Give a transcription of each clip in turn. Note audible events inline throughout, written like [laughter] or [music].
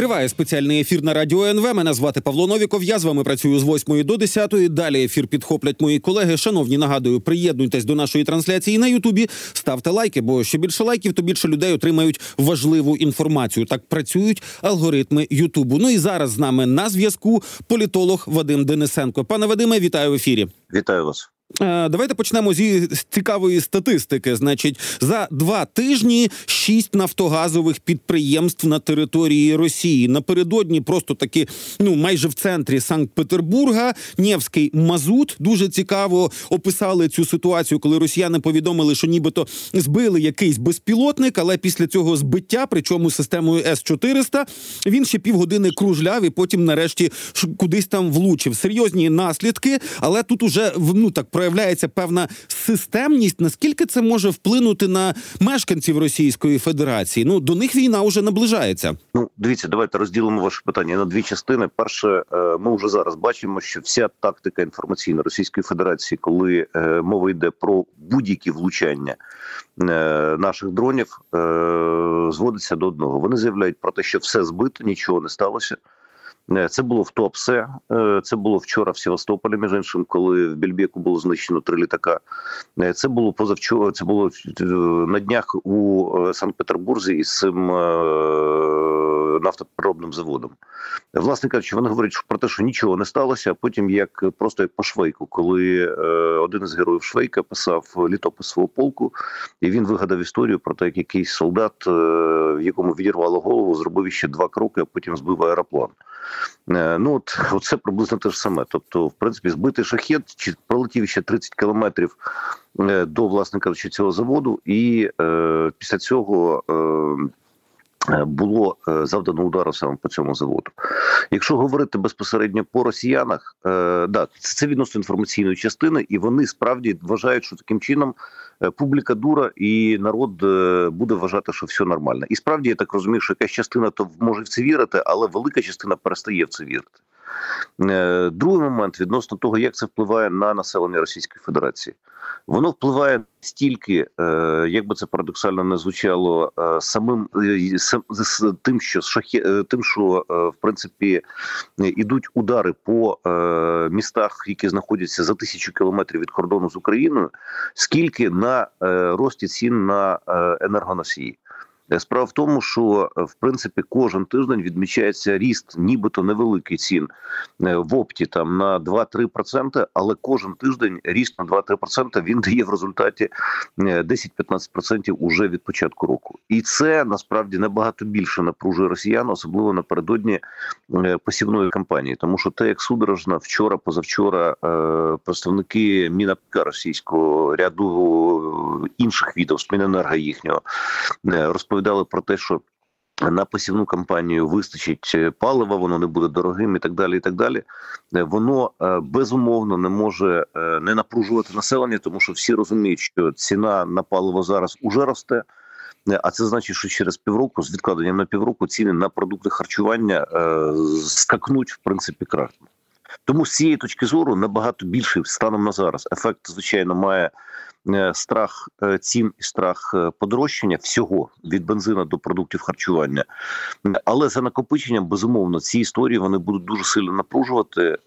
Триває спеціальний ефір на радіо НВ. Мене звати Павло Новіков. Я з вами працюю з 8 до 10. Далі ефір підхоплять мої колеги. Шановні, нагадую, приєднуйтесь до нашої трансляції на Ютубі. Ставте лайки, бо що більше лайків, то більше людей отримають важливу інформацію. Так працюють алгоритми Ютубу. Ну і зараз з нами на зв'язку політолог Вадим Денисенко. Пане Вадиме, вітаю в ефірі. Вітаю вас. Е, давайте почнемо зі цікавої статистики. Значить, за два тижні шість нафтогазових підприємств на території Росії напередодні, просто таки, ну майже в центрі Санкт-Петербурга, Нєвський Мазут дуже цікаво описали цю ситуацію, коли росіяни повідомили, що нібито збили якийсь безпілотник, але після цього збиття, причому системою С 400 він ще півгодини кружляв і потім, нарешті, кудись там влучив. Серйозні наслідки, але тут уже ну так проявляється певна системність. Наскільки це може вплинути на мешканців Російської Федерації? Ну до них війна вже наближається. Ну дивіться, давайте розділимо ваше питання на дві частини. Перше, е, ми вже зараз бачимо, що вся тактика інформаційна Російської Федерації, коли е, мова йде про будь-які влучання е, наших дронів, зводиться до одного. Вони заявляють про те, що все збито, нічого не сталося. Е, це було в Туапсе, е, це було вчора в Севастополі, між іншим, коли в Більбеку було знищено три літака. Е, це було позавчора. Це було на днях у Санкт-Петербурзі із цим нафтопереробним заводом. Власне кажучи, вони говорять про те, що нічого не сталося. а Потім як просто як по швейку, коли один із героїв Швейка писав літопис свого полку, і він вигадав історію про те, як якийсь солдат, в якому відірвало голову, зробив ще два кроки, а потім збив аероплан. Е, ну от це приблизно те ж саме. Тобто, в принципі, збитий шахет чи пролетів ще 30 кілометрів е, до власника цього заводу, і е, після цього. Е, було завдано удару саме по цьому заводу. Якщо говорити безпосередньо по росіянах, е, да, це відносно інформаційної частини, і вони справді вважають, що таким чином Е, публіка дура, і народ е, буде вважати, що все нормально. І справді я так розумію, що якась частина то може в це вірити, але велика частина перестає в це вірити. Е, другий момент відносно того, як це впливає на населення Російської Федерації, воно впливає стільки, е, як би це парадоксально не звучало, е, самим тим, що тим, що в принципі ідуть удари по містах, які знаходяться за тисячу кілометрів від кордону з Україною, скільки на рості цін на енергоносії. Е, справа в тому, що е, в принципі кожен тиждень відмічається ріст, нібито невеликий цін е, в опті там на 2-3%, але кожен тиждень ріст на 2-3% він дає в результаті 10-15% уже від початку року, і це насправді набагато більше напружує росіян, особливо напередодні посівної кампанії, тому що те, як судорожно вчора, позавчора представники Мінапка російського ряду інших відео Міненерго їхнього розповідали, розповідали про те, що на посівну кампанію вистачить е, палива, воно не буде дорогим і так далі. І так далі, е, воно е, безумовно не може не напружувати населення, тому що всі розуміють, що ціна на паливо зараз уже росте. А це значить, що через півроку з відкладенням на півроку ціни на продукти харчування скакнуть в принципі краще. Тому з цієї точки зору набагато більший станом на зараз ефект, звичайно, має страх е, цін і страх е, подорожчання всього від бензина до продуктів харчування. Але за накопиченням безумовно ці історії вони будуть дуже сильно напружувати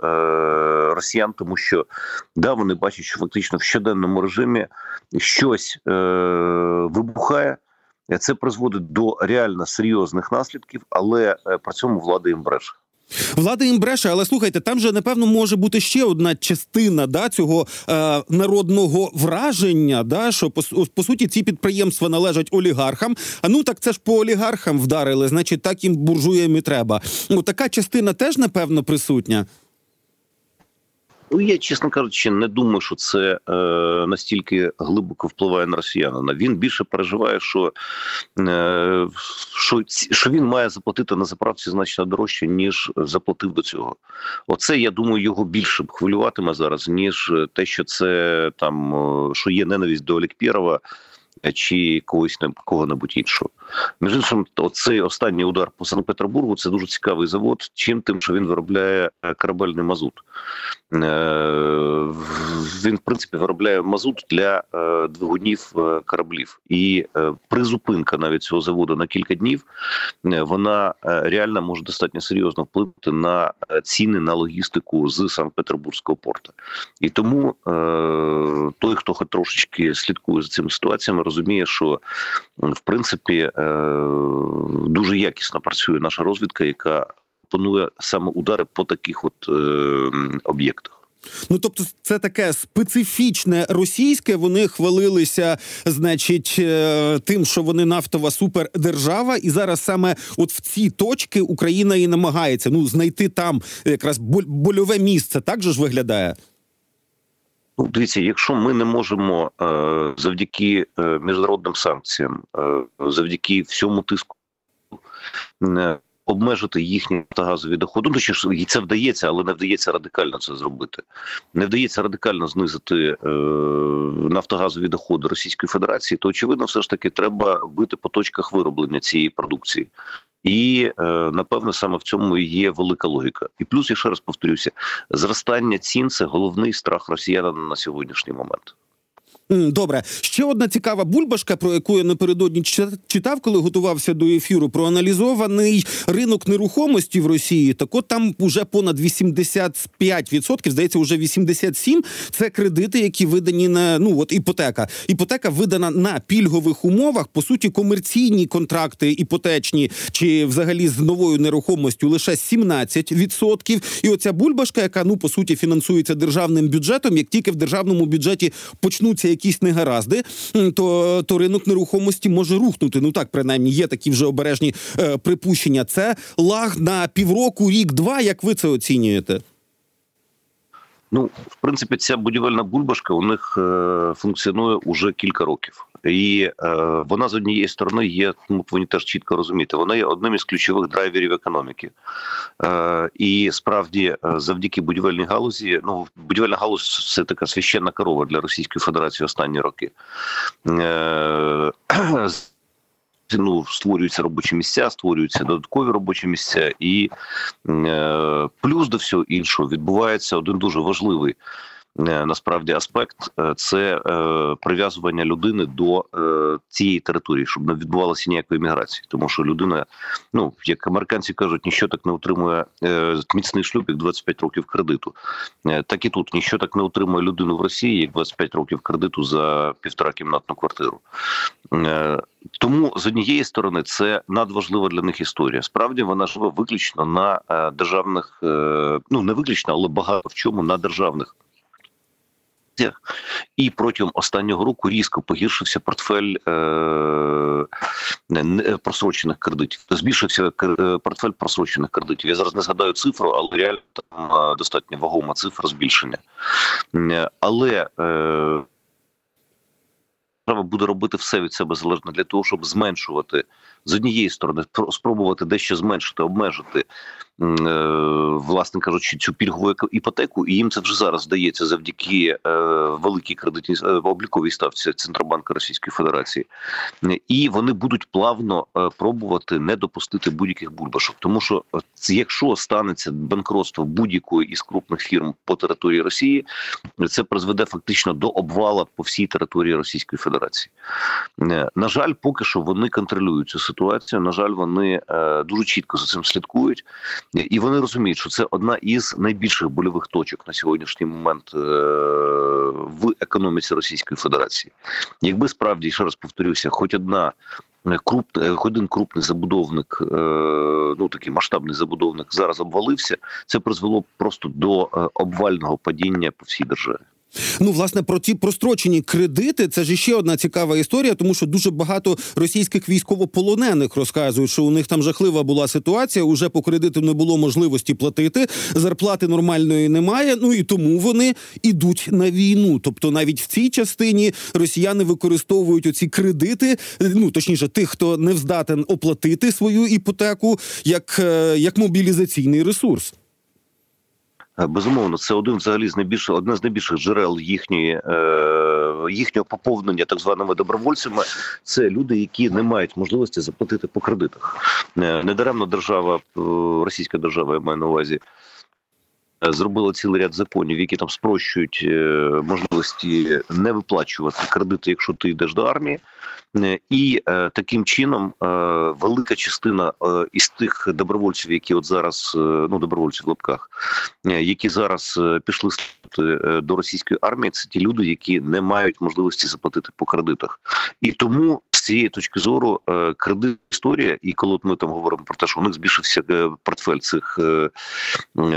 росіян, тому що да, вони бачать, що фактично в щоденному режимі щось вибухає. Це призводить до реально серйозних наслідків, але при цьому влада їм бреше. Влада їм бреше, але слухайте, там же напевно може бути ще одна частина да, цього е, народного враження, да, що по, по суті ці підприємства належать олігархам. А ну так це ж по олігархам вдарили, значить так їм буржуям і треба. Ну така частина теж напевно присутня. Ну я чесно кажучи, не думаю, що це е, настільки глибоко впливає на росіянина. Він більше переживає, що е, що, що він має заплатити на заправці значно дорожче, ніж заплатив до цього. Оце я думаю, його більше хвилюватиме зараз, ніж те, що це там що є ненависть до Олікпєрова чи когось кого-небудь іншого. Між іншим, оцей останній удар по Санкт-Петербургу це дуже цікавий завод. Чим тим, що він виробляє е, корабельний мазут. Е, він, в принципі, виробляє мазут для е, двигунів кораблів. І призупинка навіть цього заводу на кілька днів вона реально може достатньо серйозно вплинути на ціни на логістику з Санкт-Петербурзького порту. І тому той, хто хоч трошечки слідкує за цими ситуаціями, розуміє, що в принципі дуже якісно працює наша розвідка, яка планує саме удари по таких от е, об'єктах. Ну, тобто, це таке специфічне російське. Вони хвалилися, значить, е, тим, що вони нафтова супердержава, і зараз саме от в ці точки Україна і намагається ну знайти там якраз больове місце. Так же ж виглядає. Дивіться, якщо ми не можемо е, завдяки е, міжнародним санкціям, е, завдяки всьому тиску обмежити їхні нафтогазові доходи, ну що і це вдається, але не вдається радикально це зробити. Не вдається радикально знизити нафтогазові доходи Російської Федерації, то очевидно, все ж таки треба бити по точках вироблення цієї продукції. І е, напевно саме в цьому і є велика логіка. І плюс я ще раз повторюся: зростання цін це головний страх росіян на сьогоднішній момент. Добре, ще одна цікава бульбашка, про яку я напередодні читав, коли готувався до ефіру. Проаналізований ринок нерухомості в Росії. Так от там вже понад 85%, здається, вже 87%, Це кредити, які видані на ну от іпотека. Іпотека видана на пільгових умовах. По суті, комерційні контракти іпотечні чи взагалі з новою нерухомостю лише 17%. І оця бульбашка, яка ну по суті фінансується державним бюджетом, як тільки в державному бюджеті почнуться якісь негаразди, то то ринок нерухомості може рухнути. Ну так принаймні є такі вже обережні е, припущення. Це лаг на півроку, рік-два. Як ви це оцінюєте? Ну, в принципі, ця будівельна бульбашка у них е, функціонує уже кілька років, і е, вона з однієї сторони є. Ну повинні теж чітко розуміти. Вона є одним із ключових драйверів економіки. Е, І справді, е, завдяки будівельній галузі, ну будівельна галузь це така священна корова для Російської Федерації останні роки. Е, ну, створюються робочі місця, створюються додаткові робочі місця, і е, плюс до всього іншого відбувається один дуже важливий насправді аспект е, це е, прив'язування людини до цієї території, щоб не відбувалося ніякої міграції, тому що людина, ну як американці кажуть, ніщо так не утримує міцний шлюб, як 25 років кредиту. Так і тут ніщо так не утримує людину в Росії, як 25 років кредиту за півтора кімнатну квартиру. Тому з однієї сторони це надважлива для них історія. Справді вона живе виключно на державних, ну не виключно, але багато в чому на державних і протягом останнього року різко погіршився портфель е, просрочених кредитів. Збільшився е, портфель просрочених кредитів. Я зараз не згадаю цифру, але реально там е, достатньо вагома цифра збільшення. Е, але е, Треба буде робити все від себе залежно для того, щоб зменшувати з однієї сторони, спробувати дещо зменшити, обмежити Е, власне кажучи, цю пільгову іпотеку, і їм це вже зараз здається завдяки е, великій кредитній е, обліковій ставці Центробанку Російської Федерації, і вони будуть плавно пробувати не допустити будь-яких бульбашок, тому що якщо станеться банкротство будь-якої із крупних фірм по території Росії, це призведе фактично до обвала по всій території Російської Федерації. На жаль, поки що вони контролюють цю ситуацію. На жаль, вони дуже чітко за цим слідкують і вони розуміють, що це одна із найбільших больових точок на сьогоднішній момент е, в економіці Російської Федерації. Якби справді ще раз повторюся, хоч одна. Крупний один крупний забудовник, е, ну такий масштабний забудовник зараз обвалився. Це призвело просто до е, обвального падіння по всій державі. Ну, власне, про ті прострочені кредити це ж ще одна цікава історія, тому що дуже багато російських військовополонених розказують, що у них там жахлива була ситуація. Уже по кредиту не було можливості платити. Зарплати нормальної немає. Ну і тому вони ідуть на війну. Тобто, навіть в цій частині росіяни використовують оці кредити. Ну точніше, тих, хто не вздатен оплатити свою іпотеку, як, е, як мобілізаційний ресурс. Е, безумовно, це один взагалі з найбільш одне з найбільших джерел їхньої е, їхнього поповнення так званими добровольцями. Це люди, які не мають можливості заплатити по кредитах. Е, недаремно держава, російська держава, я маю на увазі. Зробила цілий ряд законів, які там спрощують можливості не виплачувати кредити, якщо ти йдеш до армії. Е, і е, таким чином е, велика частина е, із тих добровольців, які от зараз е, ну добровольців в лапках, е, які зараз пішли до російської армії, це ті люди, які не мають можливості заплатити по кредитах, і тому з цієї точки зору кредит історія, і коли ми там говоримо про те, що у них збільшився портфель цих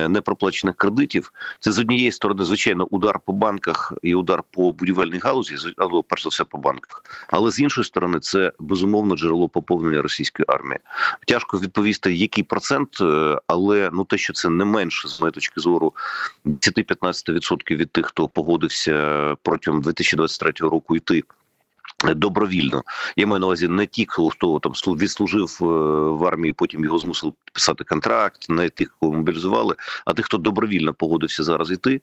непроплачених кредитів, це з однієї сторони, звичайно, удар по банках і удар по будівельній галузі, або перш за все по банках, але з іншої сторони, це безумовно джерело поповнення російської армії. Тяжко відповісти, який процент, е, але ну те, що це не менше з моєї точки зору 10-15% від тих, хто погодився протягом 2023 року йти Добровільно я маю на увазі не ті, хто там відслужив е, в армії, потім його змусили писати контракт, не тих, кого мобілізували, а тих, хто добровільно погодився зараз йти.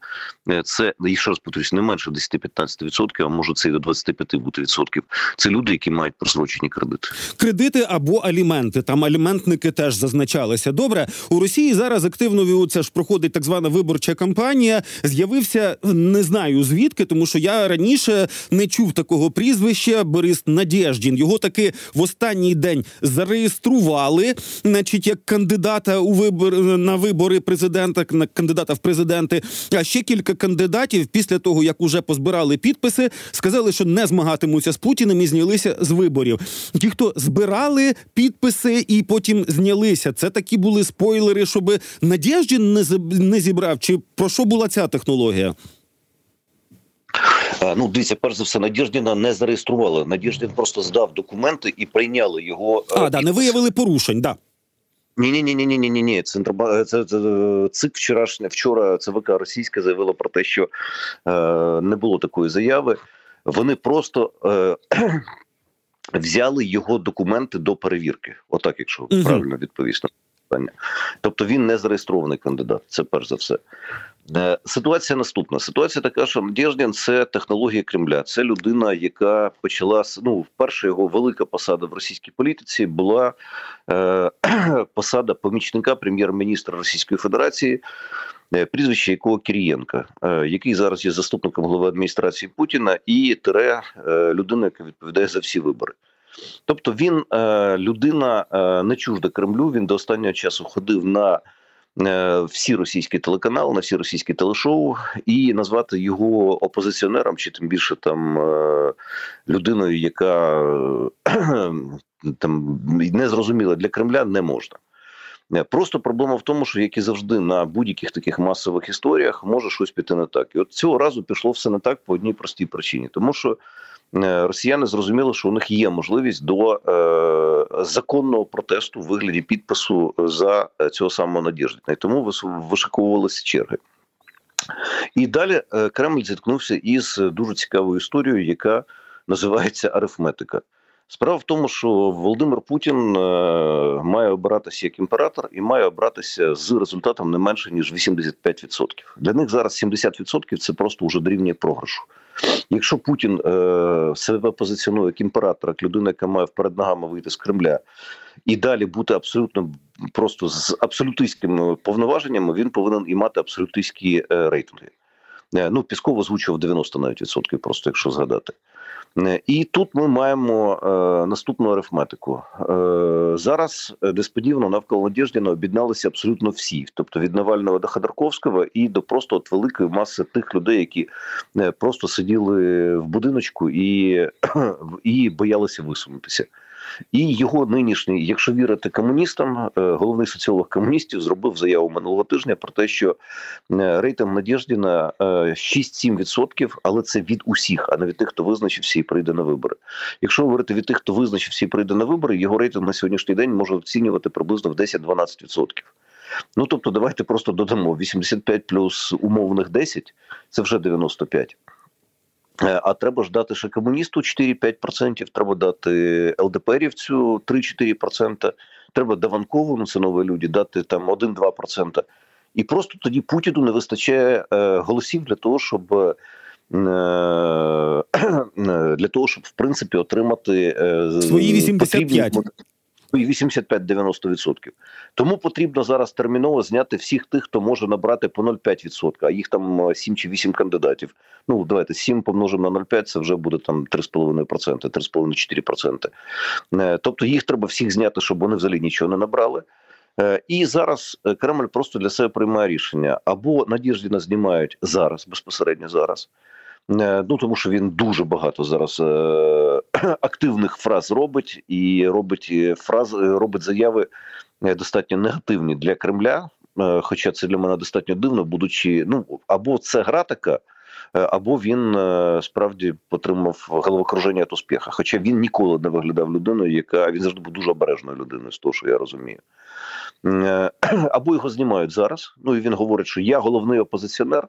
Е, це і ще раз повторюсь, не менше 10-15%, а може це і до 25 бути відсотків. Це люди, які мають просрочені кредити. Кредити або аліменти. Там аліментники теж зазначалися. Добре у Росії зараз активно це ж проходить так звана виборча кампанія. З'явився не знаю звідки, тому що я раніше не чув такого прізвища ще Борис Надєждін. Його таки в останній день зареєстрували, значить, як кандидата у вибор на вибори президента, на кандидата в президенти. А ще кілька кандидатів після того, як уже позбирали підписи, сказали, що не змагатимуться з Путіним і знялися з виборів. Ті, хто збирали підписи і потім знялися, це такі були спойлери, щоб Надєждін не зібрав. Чи про що була ця технологія? Ну, дивіться, перш за все, Надіждіна не зареєстрували. Надіждін просто здав документи і прийняли його. А, да, не виявили порушень, да. Ні, ні, ні, ні, ні, ні, ні, ні. Центроба це, це цик вчорашня вчора. ЦВК Російська заявила про те, що е, не було такої заяви. Вони просто е, [clears throat] взяли його документи до перевірки. Отак, якщо угу. правильно відповісти питання. Тобто він не зареєстрований кандидат. Це перш за все. Е, ситуація наступна. Ситуація така, що Надєждін – це технологія Кремля. Це людина, яка почала ну, вперше його велика посада в російській політиці була е, [clears throat] посада помічника прем'єр-міністра Російської Федерації, е, прізвище якого Кирієнка, е, який зараз є заступником голови адміністрації Путіна і тире людина, яка відповідає за всі вибори. Тобто він е, людина е, не чужда Кремлю. Він до останнього часу ходив на е, всі російські телеканали, на всі російські телешоу, і назвати його опозиціонером, чи тим більше там людиною, яка там не зрозуміла для Кремля, не можна. Просто проблема в тому, що як і завжди на будь-яких таких масових історіях може щось піти не так. І от цього разу пішло все не так по одній простій причині, тому що росіяни зрозуміли, що у них є можливість до е, законного протесту в вигляді підпису за цього самого Надіждіна. І тому вишиковувалися черги. І далі е, Кремль зіткнувся із дуже цікавою історією, яка називається арифметика. Справа в тому, що Володимир Путін е, має обиратися як імператор і має обратися з результатом не менше ніж 85%. Для них зараз 70% – це просто вже дорівнює програшу. Якщо Путін е, себе позиціонує як імператор, як людина, яка має перед ногами вийти з Кремля, і далі бути абсолютно просто з абсолютистськими повноваженнями, він повинен і мати абсолютистські е, рейтинги. Е, ну, Пісков озвучував 90 навіть відсотків, просто якщо згадати. Е, і тут ми маємо е, наступну арифметику. Е, зараз несподівано навколо Надєждіна об'єдналися абсолютно всі, тобто від Навального до Ходорковського і до просто от великої маси тих людей, які просто сиділи в будиночку і, [clears throat] і боялися висунутися. І його нинішній, якщо вірити комуністам, е, головний соціолог комуністів зробив заяву минулого тижня про те, що е, рейтинг Надєждіна 6-7%, е, але це від усіх, а не від тих, хто визначився і прийде на вибори. Якщо говорити від тих, хто визначився і прийде на вибори, його рейтинг на сьогоднішній день може оцінювати приблизно в 10-12%. Ну тобто, давайте просто додамо 85 плюс умовних 10 – це вже 95. Е, а треба ж дати ще комуністу 4-5%, треба дати ЛДПрівцю 3-4%, треба Даванкову, ну це нові люди, дати там 1-2%. і просто тоді Путіну не вистачає голосів для того, щоб для того, щоб в принципі отримати свої 85. Потрібні, 85-90%. Тому потрібно зараз терміново зняти всіх тих, хто може набрати по 0,5%, а їх там 7 чи 8 кандидатів. Ну давайте 7 помножимо на 0,5, це вже буде там 3,5%, 3,5-4%. Е, тобто їх треба всіх зняти, щоб вони взагалі нічого не набрали. Е, і зараз е, Кремль просто для себе приймає рішення або Надіждіна знімають зараз, безпосередньо зараз. Е, ну тому що він дуже багато зараз е, [clears throat] активних фраз робить і робить е, фраз, робить заяви достатньо негативні для Кремля. Хоча це для мене достатньо дивно, будучи ну або це гра така, або він справді отримав головокруження від успіха. Хоча він ніколи не виглядав людиною, яка він завжди був дуже обережною людиною, з того, що я розумію. [clears throat] Або його знімають зараз. Ну і він говорить, що я головний опозиціонер.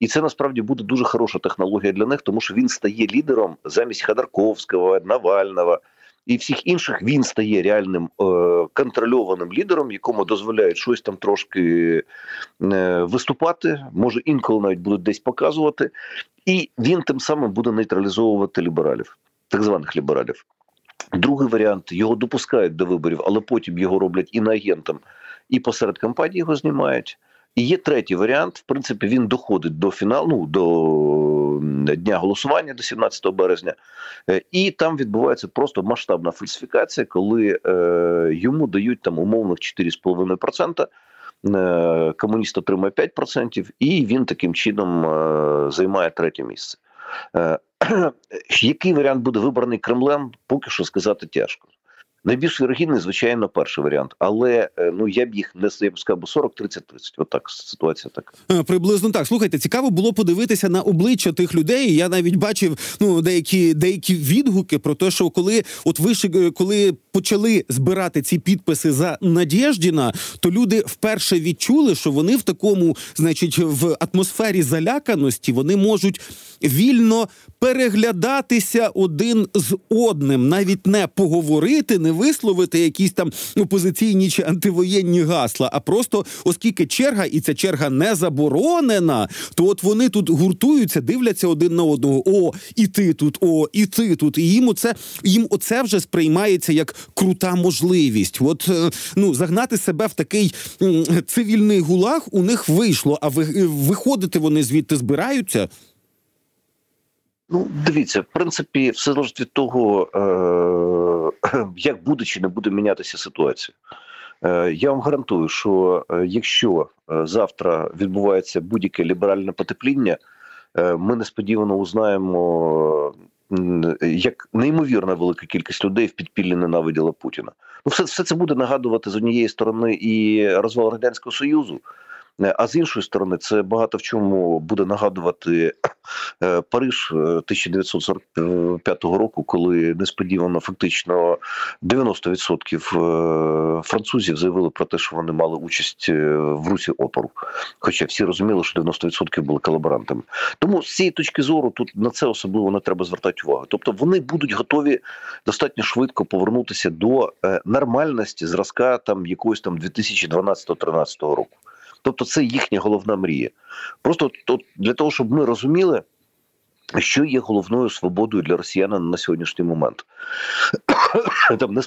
І це насправді буде дуже хороша технологія для них, тому що він стає лідером замість Ходорковського, Навального і всіх інших. Він стає реальним е, контрольованим лідером, якому дозволяють щось там трошки е, виступати. Може інколи навіть будуть десь показувати, і він тим самим буде нейтралізовувати лібералів, так званих лібералів. Другий варіант його допускають до виборів, але потім його роблять іноагентом, і посеред кампанії його знімають. І є третій варіант. В принципі, він доходить до фіналу ну, до дня голосування до 17 березня, е, і там відбувається просто масштабна фальсифікація, коли е, йому дають там умовних 4,5%. Е, комуніст отримає 5%, і він таким чином е, займає третє місце. [clears throat] Який варіант буде вибраний Кремлем, поки що сказати тяжко. Найбільш вірогідний, звичайно, перший варіант, але е, ну я б їх не я б сказав, 40 30 30 Отак ситуація така. Е, приблизно так. Слухайте, цікаво було подивитися на обличчя тих людей. Я навіть бачив ну деякі деякі відгуки про те, що коли от ви е, коли почали збирати ці підписи за Надєждіна, то люди вперше відчули, що вони в такому, значить, в атмосфері заляканості вони можуть вільно переглядатися один з одним, навіть не поговорити, не висловити якісь там опозиційні чи антивоєнні гасла, а просто оскільки черга, і ця черга не заборонена, то от вони тут гуртуються, дивляться один на одного. О, і ти тут, о, і ти тут. І їм оце їм оце вже сприймається як крута можливість. От е, ну загнати себе в такий цивільний гулаг у них вийшло. А виходити вони звідти збираються. Ну, дивіться, в принципі, все залежить від того, е- [clears throat] як буде чи не буде мінятися ситуація. Е- я вам гарантую, що е якщо завтра відбувається будь-яке ліберальне потепління, ми несподівано узнаємо. Як неймовірна велика кількість людей в підпіллі ненавиділа Путіна, ну все все це буде нагадувати з однієї сторони і розвал радянського союзу, а з іншої сторони, це багато в чому буде нагадувати е, Париж 1945 е, року, коли несподівано фактично 90% французів заявили про те, що вони мали участь в русі опору. Хоча всі розуміли, що 90% були колаборантами. Тому з цієї точки зору тут на це особливо не треба звертати увагу. Тобто вони будуть готові достатньо швидко повернутися до нормальності зразка там якогось там 2012-2013 року. Тобто, це їхня головна мрія. Просто от, для того, щоб ми розуміли. Що є головною свободою для росіянина на сьогоднішній момент? [coughs] Там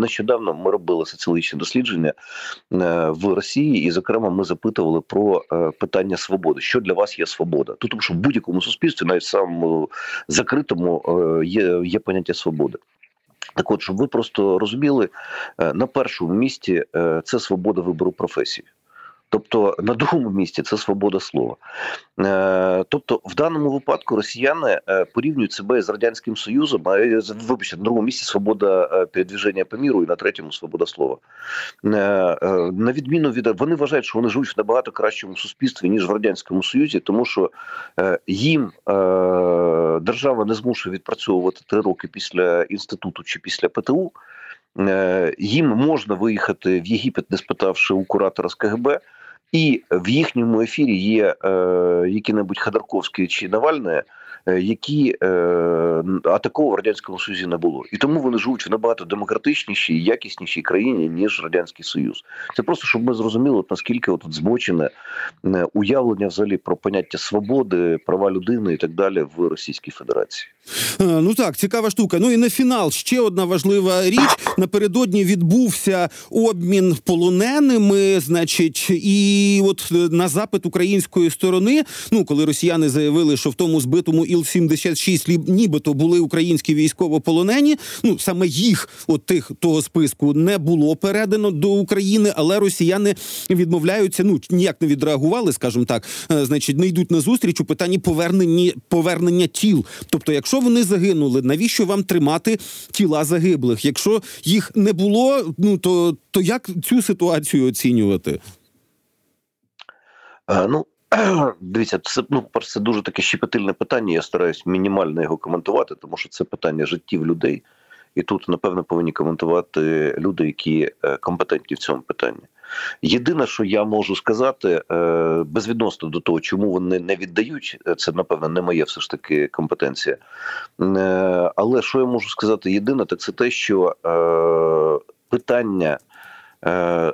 нещодавно ми робили соціологічне дослідження е, в Росії, і, зокрема, ми запитували про е, питання свободи. Що для вас є свобода? Тут тому що в будь-якому суспільстві, навіть самому закритому, е, є, є поняття свободи. Так, от щоб ви просто розуміли, на першому місці це свобода вибору професії. Тобто на другому місці це свобода слова. Е, тобто, в даному випадку росіяни е, порівнюють себе з радянським союзом. А вибачте, на другому місці свобода е, передвіження по міру, і на третьому свобода слова. На відміну від вони вважають, що вони живуть в набагато кращому суспільстві ніж в радянському союзі, тому що їм держава не змушує відпрацьовувати три роки після інституту чи після ПТУ. Їм можна виїхати в Єгипет, не спитавши у куратора з КГБ. І в їхньому ефірі є е, які-небудь Ходорковські чи Навальне, які е, а такого в радянському союзі не було, і тому вони живуть в набагато демократичнішій і якіснішій країні ніж радянський союз. Це просто щоб ми зрозуміли, от наскільки от збочене е, уявлення взагалі про поняття свободи, права людини і так далі в Російській Федерації. Е, Ну так, цікава штука. Ну і на фінал ще одна важлива річ. Напередодні відбувся обмін полоненими. Значить, і от е, на запит української сторони, ну коли росіяни заявили, що в тому збитому Іл-76 лі- нібито були українські військовополонені. Ну саме їх, от тих того списку, не було передано до України, але росіяни відмовляються. Ну ніяк не відреагували, скажімо так. Е, Значить, не йдуть на зустріч у питанні повернення повернення тіл. Тобто, якщо вони загинули, навіщо вам тримати тіла загиблих? Якщо їх не було, ну то, то як цю ситуацію оцінювати? Е, Ну [clears throat] дивіться, це ну це дуже таке щепетильне питання. Я стараюсь мінімально його коментувати, тому що це питання життів людей. І тут, напевно, повинні коментувати люди, які е, компетентні в цьому питанні. Єдине, що я можу сказати, е, безвідносно до того, чому вони не віддають, е, це напевно не моє все ж таки компетенція. Але що я можу сказати? Єдине, так це те, що питання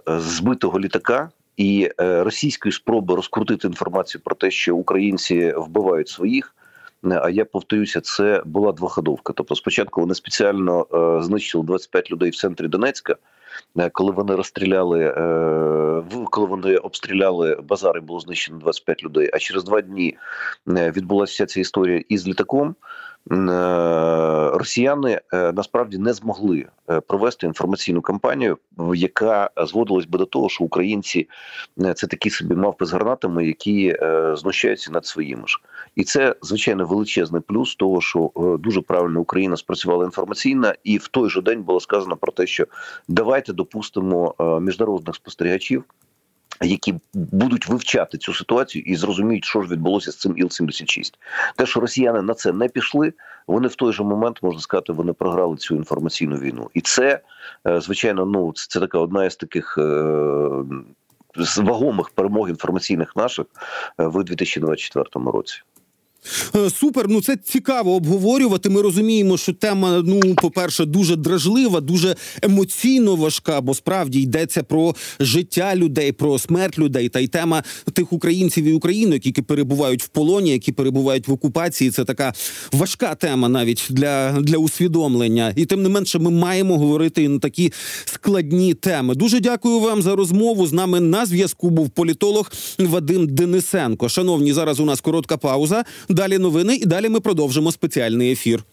збитого літака і е, російської спроби розкрутити інформацію про те, що українці вбивають своїх. е, А я повторюся, це була двоходовка. Тобто, спочатку вони спеціально е, знищили 25 людей в центрі Донецька. Коли вони розстріляли, коли вони обстріляли базари, було знищено 25 людей. А через два дні відбулася вся ця історія із літаком. Е, Росіяни е, насправді не змогли е, провести інформаційну кампанію, яка зводилась би до того, що українці це такі собі мавпи з гранатами, які знущаються над своїми ж. І це звичайно величезний плюс того, що дуже правильно Україна спрацювала інформаційно, і в той же день було сказано про те, що давайте допустимо міжнародних спостерігачів. Які будуть вивчати цю ситуацію і зрозуміють, що ж відбулося з цим Іл-76. Те, що росіяни на це не пішли, вони в той же момент можна сказати, вони програли цю інформаційну війну, і це е, звичайно, ну це, це така одна із таких. Е- з вагомих перемог інформаційних наших е, в 2024 році. Е, Супер, ну це цікаво обговорювати. Ми розуміємо, що тема, ну, по-перше, дуже дражлива, дуже емоційно важка, бо справді йдеться про життя людей, про смерть людей. Та й тема тих українців і українок, які перебувають в полоні, які перебувають в окупації. Це така важка тема навіть для, для усвідомлення. І тим не менше, ми маємо говорити і на такі складні теми. Дуже дякую вам за розмову. З нами на зв'язку був політолог Вадим Денисенко. Шановні, зараз у нас коротка пауза. Далі новини, і далі ми продовжимо спеціальний ефір.